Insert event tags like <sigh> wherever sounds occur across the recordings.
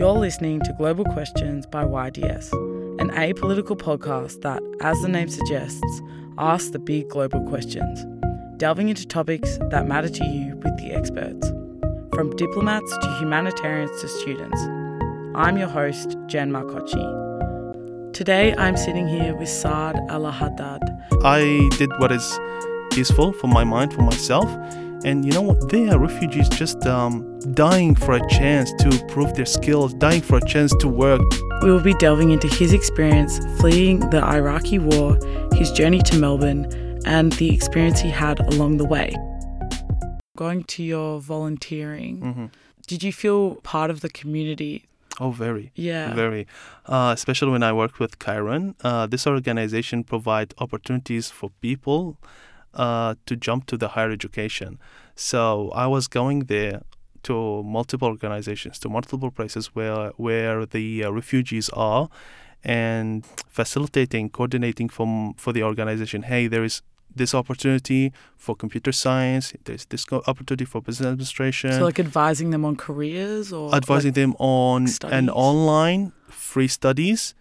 You're listening to Global Questions by YDS, an apolitical podcast that, as the name suggests, asks the big global questions, delving into topics that matter to you with the experts, from diplomats to humanitarians to students. I'm your host, Jen Marcocci. Today I'm sitting here with Saad Al Haddad. I did what is peaceful for my mind, for myself. And you know what? They are refugees just um, dying for a chance to prove their skills, dying for a chance to work. We will be delving into his experience fleeing the Iraqi war, his journey to Melbourne, and the experience he had along the way. Going to your volunteering, hmm did you feel part of the community? Oh, very. Yeah. Very. Uh, especially when I worked with Kiron. Uh, this organization provide opportunities for people uh, to jump to the higher education. So I was going there to multiple organizations, to multiple places where where the uh, refugees are, and facilitating, coordinating from for the organization. Hey, there is this opportunity for computer science. There's this opportunity for business administration So, like advising them on careers or advising them on studies. an online free studies.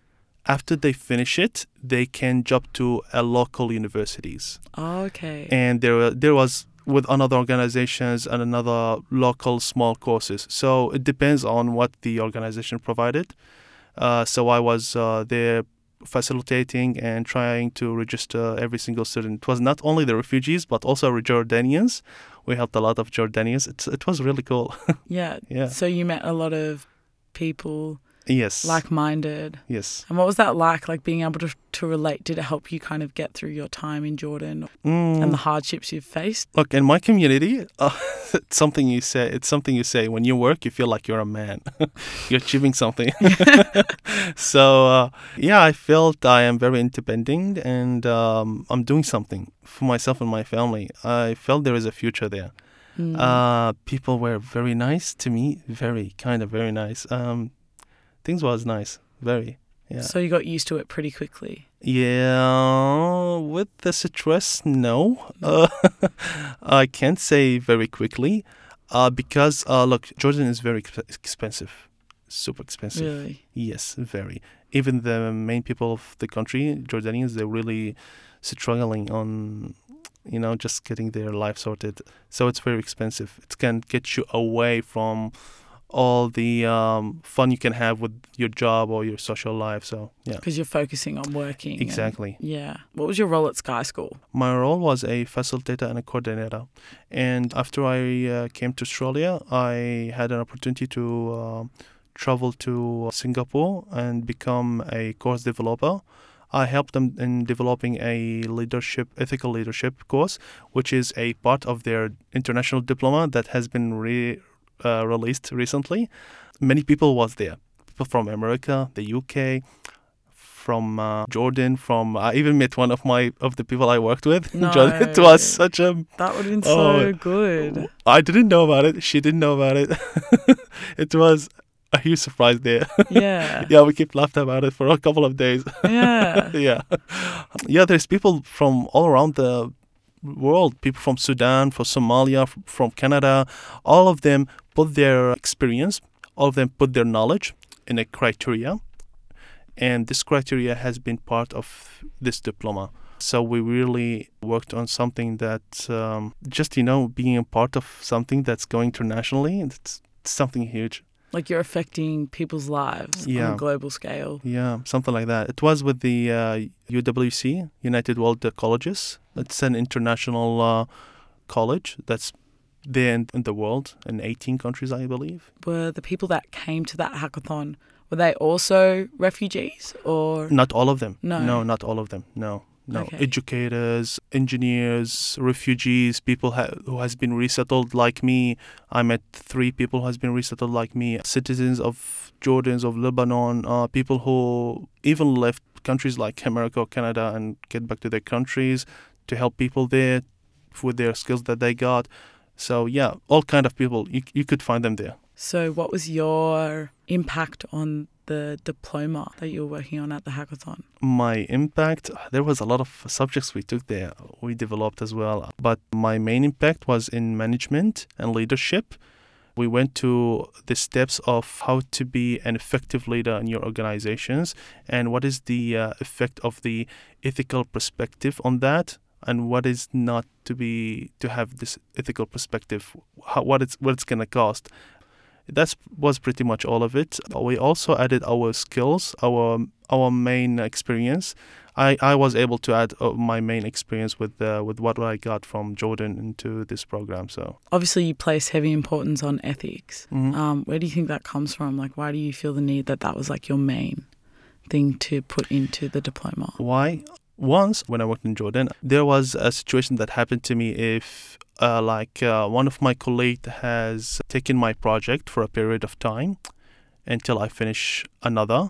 After they finish it, they can jump to a local universities. Oh, okay. And there, there was with another organizations and another local small courses. So it depends on what the organization provided. Uh, so I was uh, there facilitating and trying to register every single student. It was not only the refugees, but also Jordanians. We helped a lot of Jordanians. It's, it was really cool. <laughs> yeah. yeah. So you met a lot of people Yes. like-minded. yes. And what was that like? Like being able to to relate? Did it help you kind of get through your time in Jordan Mm. and the hardships you've faced? Look, in my community, <laughs> uh, it's something you say. It's something you say when you work. You feel like you're a man. <laughs> you're achieving something. <laughs> so uh, yeah, I felt I am very independent and um, I'm doing something for myself and my family. I felt there is a future there. Mm. Uh, people were very nice to me. Very kind of very nice. Um, things was nice. Very. Yeah. So you got used to it pretty quickly. Yeah, with the stress, no. Uh, <laughs> I can't say very quickly, uh, because uh, look, Jordan is very exp- expensive, super expensive. Really. Yes, very. Even the main people of the country, Jordanians, they're really struggling on, you know, just getting their life sorted. So it's very expensive. It can get you away from all the um, fun you can have with your job or your social life. So yeah. Because you're focusing on working. and- Exactly. yeah. What was your role at Sky School? My role was a facilitator and a coordinator. And after I uh, came to Australia, I had an opportunity to uh, travel to Singapore and become a course developer. I helped them in developing a leadership, ethical leadership course, which is a part of their international diploma that has been re, uh, released recently. Many people was there, people from America, the UK, from uh, Jordan, from I even met one of my of the people I worked with. <laughs> Jordan. It was such a That would have been Oh. so good. I didn't know about it. She didn't know about it. <laughs> it was a huge surprise there. <laughs> Yeah. yeah, we kept laughing about it for a couple of days. Yeah. yeah, yeah. There's people from all around the world. People from Sudan, from Somalia, from Canada. All of them put their experience. All of them put their knowledge in a criteria, and this criteria has been part of this diploma. So we really worked on something that um, just you know being a part of something that's going internationally. It's, it's something huge. Like you're affecting people's lives yeah. on a global scale. Yeah, something like that. It was with the uh, UWC, United World Colleges. It's an international uh, college that's there in, in the world in 18 countries, I believe. Were the people that came to that hackathon, were they also refugees or? Not all of them. No. No, not all of them. No. No. Okay. Educators, engineers, refugees, people ha- who has been resettled like me. I met three people who has been resettled like me. Citizens of Jordans, of Lebanon, uh, people who even left countries like America or Canada and get back to their countries to help people there with their skills that they got. So yeah, all kind of people. You, you could find them there. So, what was your impact on the diploma that you were working on at the hackathon? my impact there was a lot of subjects we took there we developed as well. But my main impact was in management and leadership. We went to the steps of how to be an effective leader in your organizations and what is the uh, effect of the ethical perspective on that and what is not to be to have this ethical perspective. How, what it's what it's going to cost that was pretty much all of it we also added our skills our our main experience I, I was able to add uh, my main experience with uh, with what I got from Jordan into this program. So obviously, you place heavy importance on ethics. Mhm. Um, where do you think that comes from? Like, why do you feel the need that that was like your main thing to put into the diploma? Why? Once when I worked in Jordan, there was a situation that happened to me. If uh, like uh, one of my colleagues has taken my project for a period of time until I finish another,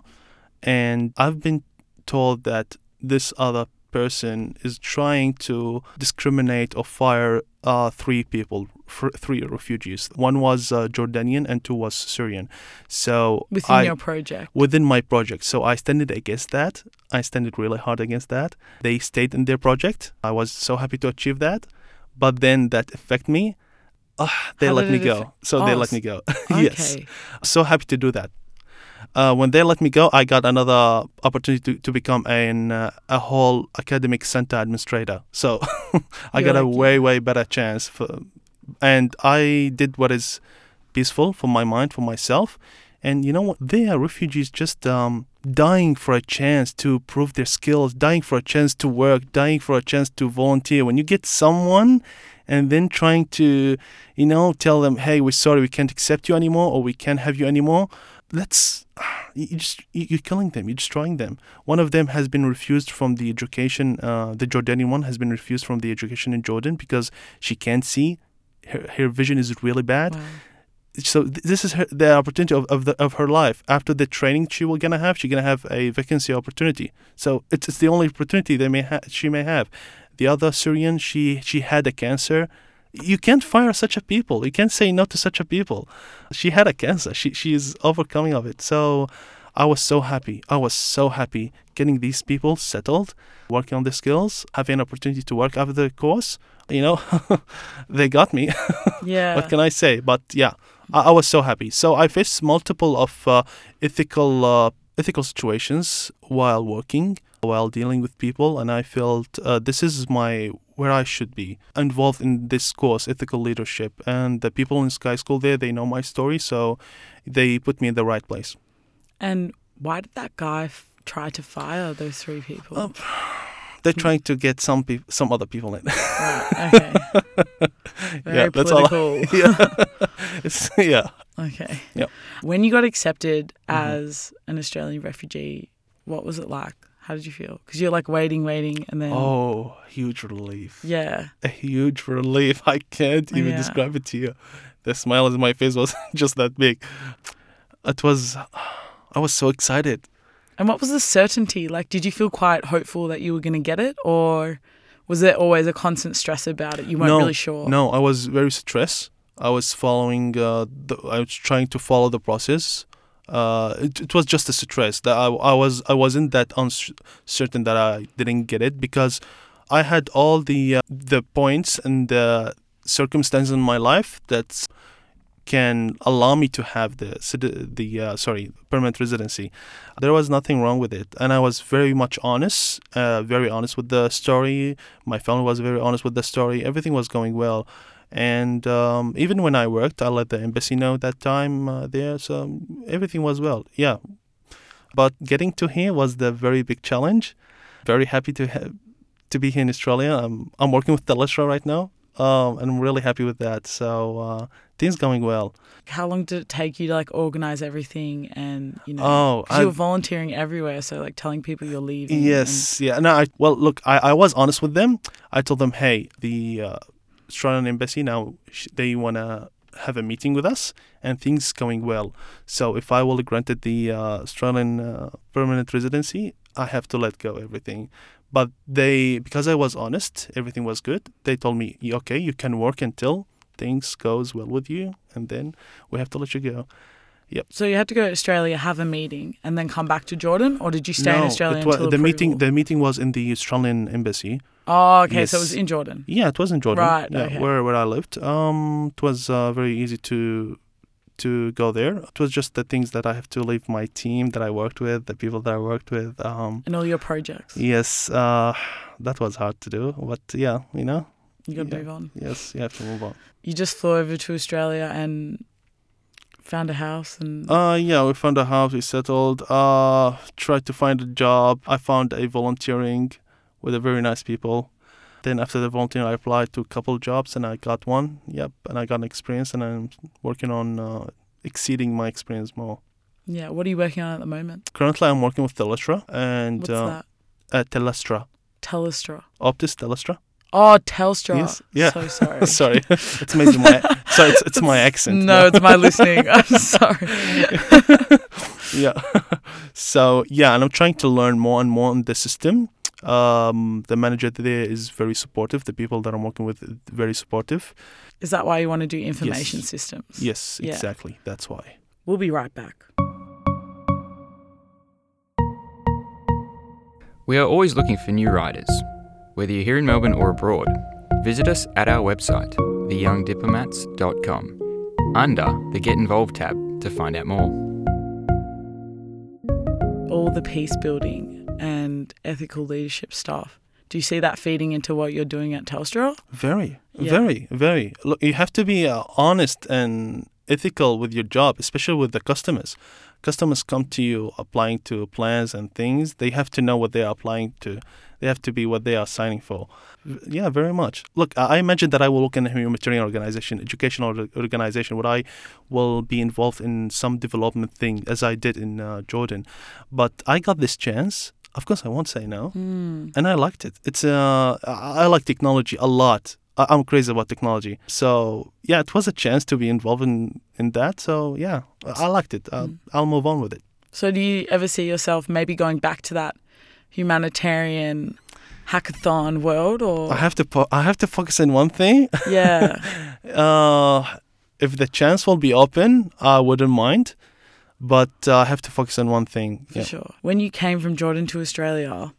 and I've been told that this other person is trying to discriminate or fire uh, three people, three refugees. One was uh, Jordanian and two was Syrian. So Within I, your project? within my project. So I standed against that. I standed really hard against that. They stayed in their project. I was so happy to achieve that. But then that affect me. Ah, they How let me go. So they Oh, let me go. Yes. So happy to do that. Uh, when they let me go, I got another opportunity to, to become an, uh, a whole academic center administrator. So <laughs> I You're got a way, way better chance. For, and I did what is peaceful for my mind, for myself. And you know what? They are refugees just um, dying for a chance to prove their skills, dying for a chance to work, dying for a chance to volunteer. When you get someone and then trying to, you know, tell them, hey, we're sorry, we can't accept you anymore or we can't have you anymore, that's, <sighs> you just, you- you're killing them, you're destroying them. One of them has been refused from the education, uh, the Jordanian one has been refused from the education in Jordan because she can't see. Her, her vision is really bad Wow. so th- this is her, the opportunity of, of, the, of her life after the training she will gonna have she's gonna have a vacancy opportunity so it's, it's the only opportunity they may ha- she may have the other syrian she she had a cancer you can't fire such a people. You can't say no to such a people. She had a cancer. She she is overcoming of it. So i was so happy. I was so happy getting these people settled working on the skills having an opportunity to work after the course. You know <laughs> they got me. <laughs> Yeah. what can I say? But yeah, I, I was so happy. So I faced multiple of uh, ethical uh, ethical situations while working, while dealing with people, and I felt uh, this is my where I should be involved in this course, ethical leadership. And the people in Sky School there, they know my story, so they put me in the right place. and why did that guy f- try to fire those three people? Um, <sighs> They're trying to get some peop some other people in. right. <laughs> Okay. Very yeah, that's all. I- political. <laughs> yeah, yeah. Okay. Yep. When you got accepted Mhm. as an Australian refugee, what was it like? How did you feel? Because you're like waiting, waiting, and then Oh, huge relief. yeah, a huge relief. I can't even Yeah. describe it to you. The smile on my face was <laughs> just that big. It was, I was so excited. And what was the certainty? Like, did you feel quite hopeful that you were going to get it, or was there always a constant stress about it? You weren't No, really sure. No, I was very stressed. I was following, uh, the, I was trying to follow the process. Uh, it, it was just a stress that I, I was I wasn't that uncertain that I didn't get it because I had all the uh, the points and the circumstances in my life that can allow me to have the the uh, sorry permanent residency. There was nothing wrong with it, and I was very much honest, uh, very honest with the story. My family was very honest with the story. Everything was going well, and um, even when I worked, I let the embassy know that time uh, there, so everything was well. Yeah, but getting to here was the very big challenge. Very happy to have to be here in Australia. I'm I'm working with Telestra right now. Um, and I'm really happy with that. So uh, things going well. How long did it take you to like organize everything and you know? Oh, 'cause you were volunteering everywhere, so like telling people you're leaving. and- Yes, yeah. No, I, well, look, I, I was honest with them. I told them, hey, the uh, Australian embassy now they wanna have a meeting with us, and things going well. So if I will granted the uh, Australian uh, permanent residency, I have to let go everything. But they, because I was honest, everything was good. They told me, okay, you can work until things goes well with you, and then we have to let you go. Yep. So you had to go to Australia, have a meeting, and then come back to Jordan, or did you stay in Australia until the meeting. The meeting was in the Australian embassy. Oh, okay. So it was in Jordan. Yeah, it was in Jordan. Right, Yeah, okay. where where I lived. Um, it was uh, very easy to to go there. It was just the things that I have to leave my team that I worked with, the people that I worked with. Um, And all your projects. yes, uh, that was hard to do, but yeah, you know, You got to Yeah. move on. yes, you have to move on. You just flew over to Australia and found a house and Uh, yeah, we found a house, we settled, uh, tried to find a job. I found a volunteering with a very nice people. Then after the volunteering, I applied to a couple jobs and I got one. Yep, and I got an experience and I'm working on uh, exceeding my experience more. yeah. What are you working on at the moment? Currently, I'm working with Telestra and What's uh, that? uh, Telestra, Telstra. Optus Telestra. Oh, Telstra. Yes, yeah. So sorry. <laughs> sorry, it's maybe my sorry, it's, it's my accent. No, it's my listening. <laughs> I'm sorry. <laughs> yeah. so yeah, and I'm trying to learn more and more on the system. Um, the manager there is very supportive. The people that I'm working with are very supportive. Is that why you want to do information Yes. systems? Yes, Yeah. exactly. That's why. We'll be right back. We are always looking for new writers. Whether you're here in Melbourne or abroad, visit us at our website, theyoungdiplomats.com, under the Get Involved tab to find out more. All the peace building and ethical leadership stuff. Do you see that feeding into what you're doing at Telstra? Very, Yeah. very, very. Look, you have to be uh, honest and ethical with your job, especially with the customers. Customers come to you applying to plans and things. They have to know what they are applying to. They have to be what they are signing for. Yeah, very much. Look, I I imagine that I will work in a humanitarian organization, educational organization, where I will be involved in some development thing, as I did in uh, Jordan. But I got this chance. Of course, I won't say no Mm. and I liked it. It's uh, I like technology a lot. I'm crazy about technology. So yeah, it was a chance to be involved in in that. So yeah, I liked it. Uh, Mm. I'll move on with it. So, do you ever see yourself maybe going back to that humanitarian hackathon world, or I have to po- I have to focus on one thing. yeah, <laughs> uh, if the chance will be open, I wouldn't mind. But uh, I have to focus on one thing. for Yeah. sure. When you came from Jordan to Australia,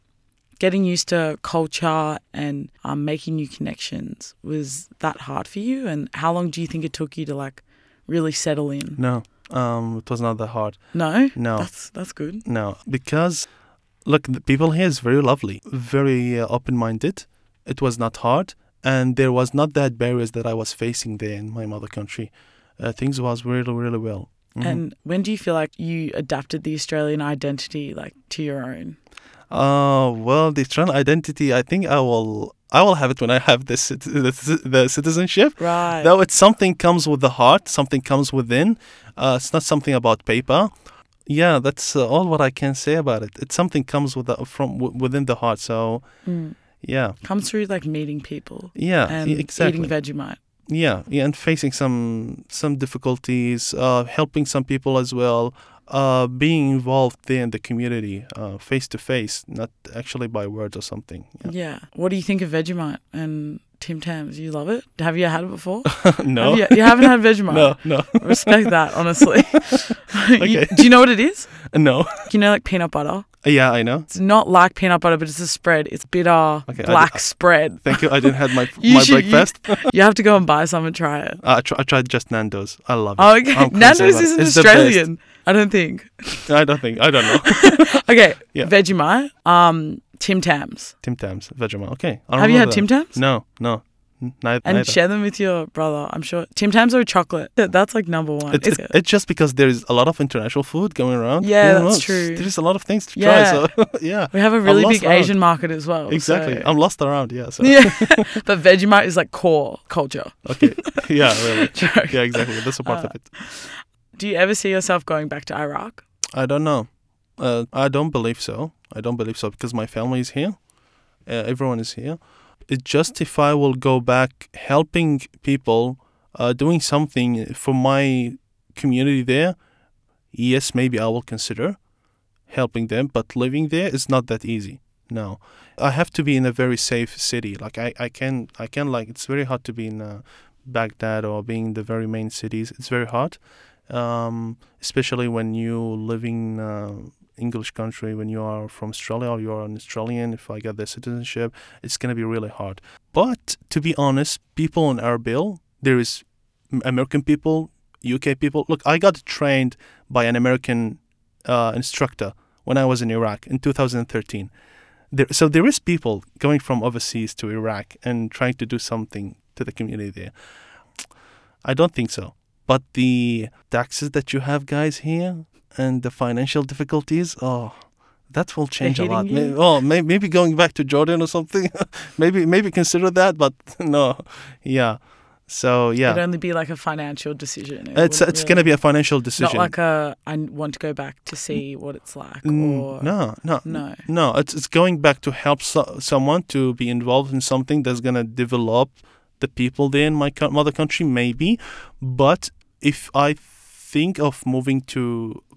getting used to culture and um, making new connections was that hard for you? And how long do you think it took you to like really settle in? No, um, it was not that hard. No, No. that's that's good. No, because look, the people here is very lovely, very uh, open-minded. It was not hard, and there was not that barriers that I was facing there in my mother country. Uh, things was really, really well. Mhm. And when do you feel like you adapted the Australian identity like to your own? uh, well, the Australian identity, I think I will, I will have it when I have the cit- the, the citizenship. Right. Though it's something comes with the heart, something comes within. Uh, it's not something about paper. Yeah, that's uh, all what I can say about it. It's something comes with the, from w- within the heart. So Mm. yeah, Comes through like meeting people yeah, and exactly. eating Vegemite. Yeah, yeah, and facing some some difficulties, uh, helping some people as well, uh, being involved there in the community, uh, face to face, not actually by words or something. Yeah. Yeah. What do you think of Vegemite and Tim Tams? You love it? Have you had it before? <laughs> no, Have you, you haven't had Vegemite? <laughs> no, no, Respect that, honestly. <laughs> You- Okay. do you know what it is? no. You know, like peanut butter. Yeah, I know. It's not like peanut butter, but it's a spread. It's bitter, Okay, black did- spread. Thank you. I didn't have my <laughs> my should- breakfast. <laughs> You have to go and buy some and try it. Uh, I, tr- I tried just Nando's. I love it. Oh, okay. I'm Nando's isn't It's Australian. I don't think. <laughs> I don't think. I don't know. Okay. Yeah. Vegemite. Um, Tim Tams. Tim Tams, Vegemite. Okay. I don't Have you had that. Tim Tams? No, no, neither. And neither. share them with your brother. I'm sure Tim Tams are chocolate. That- That's like number one. It's, it's, it? it's just because there is a lot of international food going around. Yeah, know, that's true. There's a lot of things to Yeah. try. So <laughs> yeah, We have a really big around. Asian market as well. exactly. so- I'm lost around. Yeah. So yeah, <laughs> <laughs> but Vegemite is like core culture. okay. Yeah, really. Yeah, exactly. That's a part Uh, of it. Do you ever see yourself going back to Iraq? I don't know. Uh, I don't believe so. I don't believe so because my family is here. Uh, everyone is here. It's just if I will go back helping people, uh, doing something for my community there, yes, maybe I will consider helping them. But living there is not that easy. No, I have to be in a very safe city. Like I, I can, I can like. It's very hard to be in uh, Baghdad or being in the very main cities. It's very hard um, especially when you live in uh, English country, when you are from Australia or you are an Australian. If I get the citizenship, it's gonna be really hard. But to be honest, people in Erbil, there is American people, UK people. Look, I got trained by an American uh, instructor when I was in Iraq in 2013. There, so there is people going from overseas to Iraq and trying to do something to the community there. I don't think so. But the taxes that you have, guys, here, and the financial difficulties, oh, that will change a lot. Maybe, oh, may, maybe going back to Jordan or something. <laughs> maybe maybe consider that, but <laughs> no, yeah. So yeah, It'd only be like a financial decision. It it's it's going to be a financial decision. Not like a I want to go back to see what it's like. Or no, no, no. no. It's it's going back to help so- someone to be involved in something that's gonna develop the people there in my co- mother country, maybe. But if I think of moving to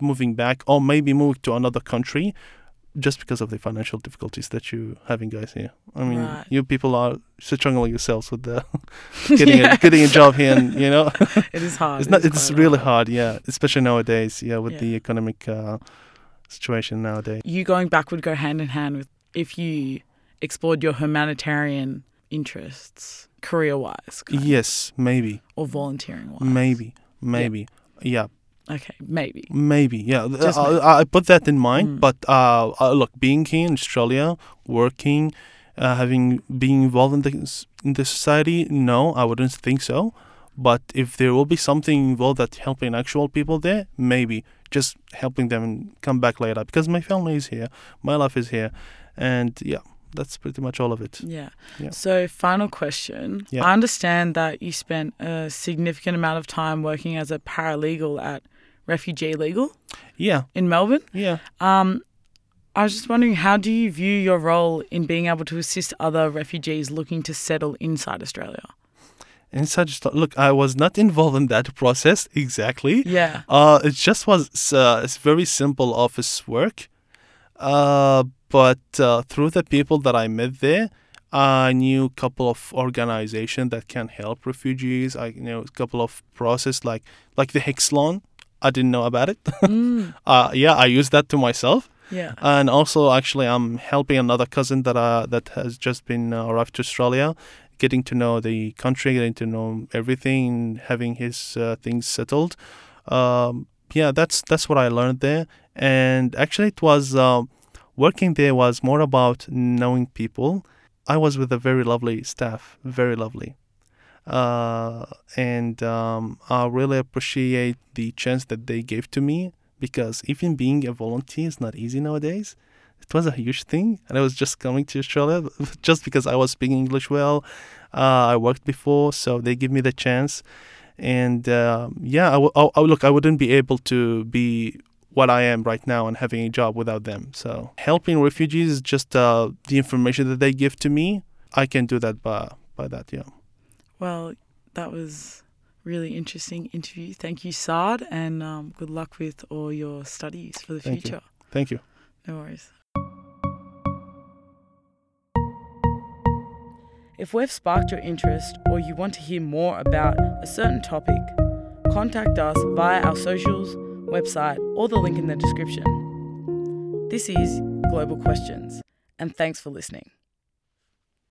moving back, or maybe move to another country, just because of the financial difficulties that you having guys here. I mean, Right. you people are struggling yourselves with the <laughs> getting Yeah. a, getting a job here, and you know. <laughs> It is hard. it's not it's really hard yeah especially nowadays yeah with Yeah. the economic uh, situation nowadays You going back would go hand in hand with if you explored your humanitarian interests career wise yes maybe or volunteering wise. maybe maybe yeah Okay, maybe. maybe yeah Just I, maybe. I put that in mind Mm. but uh, uh look being here in australia working uh, having being involved in the s- in the society no i wouldn't think so but if there will be something involved that helping actual people there maybe just helping them come back later because my family is here my life is here and yeah that's pretty much all of it Yeah. Yeah. So, final question. Yeah. I understand that you spent a significant amount of time working as a paralegal at Refugee Legal yeah in Melbourne. yeah Um, I was just wondering, how do you view your role in being able to assist other refugees looking to settle inside Australia? Inside look i was not involved in that <laughs> process exactly Yeah. Uh, it just was uh, it's very simple office work. Uh, but uh, through the people that I met there, I knew a couple of organizations that can help refugees. I knew a couple of process like like the loan. I didn't know about it. <laughs> Mm, uh, yeah, I used that to myself. yeah. And also, actually, I'm helping another cousin that uh, that has just been uh, arrived to Australia, getting to know the country, getting to know everything, having his uh, things settled. Um, yeah, that's that's what I learned there. And actually, it was um, working there was more about knowing people. I was with a very lovely staff, very lovely. Uh, and um, I really appreciate the chance that they gave to me because even being a volunteer is not easy nowadays. It was a huge thing, and I was just coming to Australia <laughs> just because I was speaking English well. Uh, I worked before, so they give me the chance, and um yeah, I, w- I- I- look, I wouldn't be able to be what I am right now and having a job without them. So helping refugees is just uh, the information that they give to me. I can do that by by that, yeah. Well, that was really interesting interview. Thank you, Saad, and um, good luck with all your studies for the Thank you. future. Thank you. No worries. If we've sparked your interest or you want to hear more about a certain topic, contact us via our socials, website, or the link in the description. This is Global Questions, and thanks for listening.